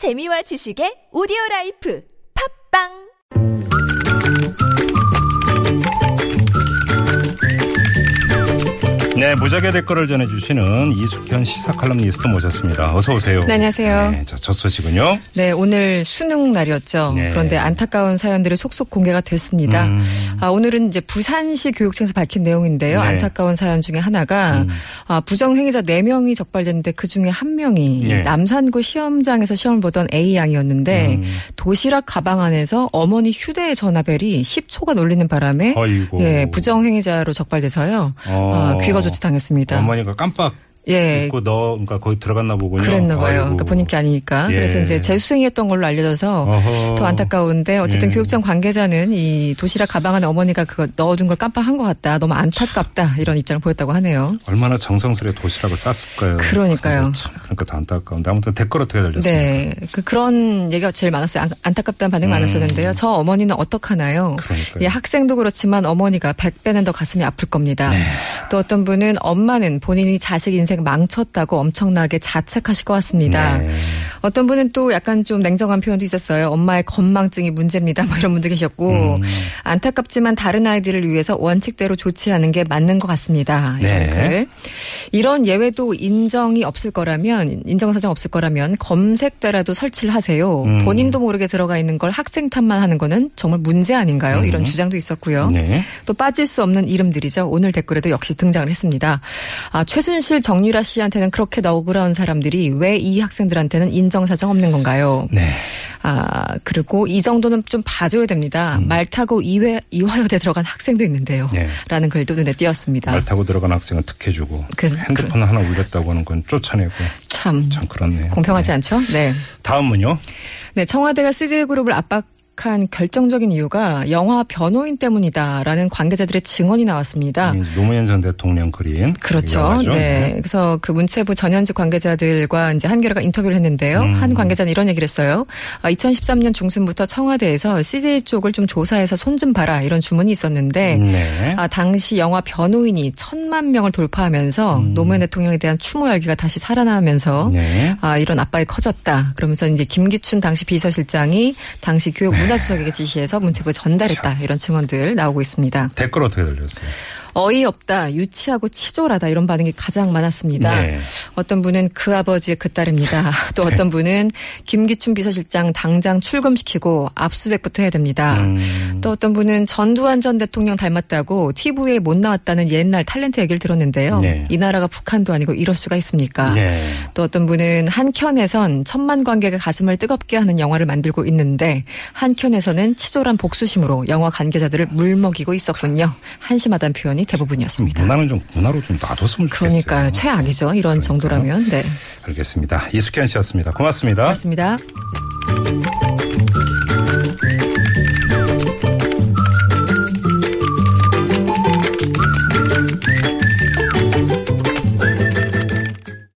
재미와 지식의 오디오 라이프. 팟빵 네, 무적의 댓글을 전해주시는 이숙현 시사 칼럼니스트 모셨습니다. 어서 오세요. 네, 안녕하세요. 네, 자, 첫 소식은요. 네, 오늘 수능 날이었죠. 네. 그런데 안타까운 사연들이 속속 공개가 됐습니다. 음. 아, 오늘은 이제 부산시 교육청에서 밝힌 내용인데요. 네. 안타까운 사연 중에 하나가 아, 부정행위자 4명이 적발됐는데 그 중에 한 명이 네. 남산구 시험장에서 시험을 보던 A 양이었는데 음. 도시락 가방 안에서 어머니 휴대 전화벨이 10초가 놀리는 바람에 어이고. 예, 부정행위자로 적발돼서요. 어. 아, 귀가 조치 당했습니다. 어머니가 깜빡 예, 잊고 너, 그러니까 거기 들어갔나 보군요. 그랬나 봐요. 아이고. 그러니까 본인 게 아니니까. 예. 그래서 이제 재수생이었던 걸로 알려져서 어허. 더 안타까운데 어쨌든 예. 교육청 관계자는 이 도시락 가방 안에 어머니가 그거 넣어둔 걸 깜빡한 것 같다. 너무 안타깝다. 이런 입장을 보였다고 하네요. 얼마나 정성스레 도시락을 쌌을까요. 그러니까요. 참, 그러니까 더 안타까운데. 아무튼 댓글 어떻게 달렸습니까? 네. 그, 그런 얘기가 제일 많았어요. 안, 안타깝다는 반응이 많았었는데요. 저 어머니는 어떡하나요? 음. 그러니까요. 예, 학생도 그렇지만 어머니가 100배는 더 가슴이 아플 겁니다. 네. 또 어떤 분은 엄마는 본인이 자식 인생 망쳤다고 엄청나게 자책하실 것 같습니다. 네. 어떤 분은 또 약간 좀 냉정한 표현도 있었어요. 엄마의 건망증이 문제입니다. 뭐 이런 분도 계셨고 음. 안타깝지만 다른 아이들을 위해서 원칙대로 조치하는 게 맞는 것 같습니다. 네. 글. 이런 예외도 인정이 없을 거라면 인정 사정 없을 거라면 검색대라도 설치를 하세요. 음. 본인도 모르게 들어가 있는 걸 학생 탓만 하는 거는 정말 문제 아닌가요? 이런 주장도 있었고요. 네. 또 빠질 수 없는 이름들이죠. 오늘 댓글에도 역시 등장을 했습니다. 아, 최순실, 정유라 씨한테는 그렇게 너그러운 사람들이 왜 이 학생들한테는 인정 사정 없는 건가요? 네. 아, 그리고 이 정도는 좀 봐줘야 됩니다. 말 타고 이회, 이화여대 들어간 학생도 있는데요. 네. 라는 글도 눈에 띄었습니다. 말 타고 들어간 학생은 특혜주고 그- 핸드폰 하나 울렸다고 하는 건 쫓아내고 참, 참 그렇네요. 공평하지 네. 않죠? 네. 다음은요. 네, 청와대가 CJ그룹을 압박 한 결정적인 이유가 영화 변호인 때문이다라는 관계자들의 증언이 나왔습니다. 이제 노무현 전 대통령 그린 그렇죠. 영화죠. 네. 그래서 그 문체부 전현직 관계자들과 이제 한겨레가 인터뷰를 했는데요. 음. 한 관계자는 이런 얘기를 했어요. 아, 2013년 중순부터 청와대에서 CJ 쪽을 좀 조사해서 손 좀 봐라 이런 주문이 있었는데 네. 아, 당시 영화 변호인이 천만 명을 돌파하면서 노무현 대통령에 대한 추모 열기가 다시 살아나면서 음. 네. 아, 이런 압박이 커졌다. 그러면서 이제 김기춘 당시 비서실장이 당시 교육 문화수석에게 지시해서 문체부에 전달했다. 이런 증언들 나오고 있습니다. 댓글 어떻게 달렸어요? 어이없다, 유치하고 치졸하다 이런 반응이 가장 많았습니다. 네. 어떤 분은 그 아버지의 그 딸입니다. 또 어떤 분은 김기춘 비서실장 당장 출금시키고 압수수색부터 해야 됩니다. 음. 또 어떤 분은 전두환 전 대통령 닮았다고 TV에 못 나왔다는 옛날 탤런트 얘기를 들었는데요. 네. 이 나라가 북한도 아니고 이럴 수가 있습니까? 네. 또 어떤 분은 한켠에선 천만 관객의 가슴을 뜨겁게 하는 영화를 만들고 있는데 한켠에서는 치졸한 복수심으로 영화 관계자들을 물먹이고 있었군요. 한심하다는 표현이 대부분이었습니다. 문화는 좀 문화로 좀 놔뒀으면 좋겠어요. 그러니까 최악이죠. 이런 정도라면. 네. 알겠습니다. 이숙현 씨였습니다. 고맙습니다. 고맙습니다.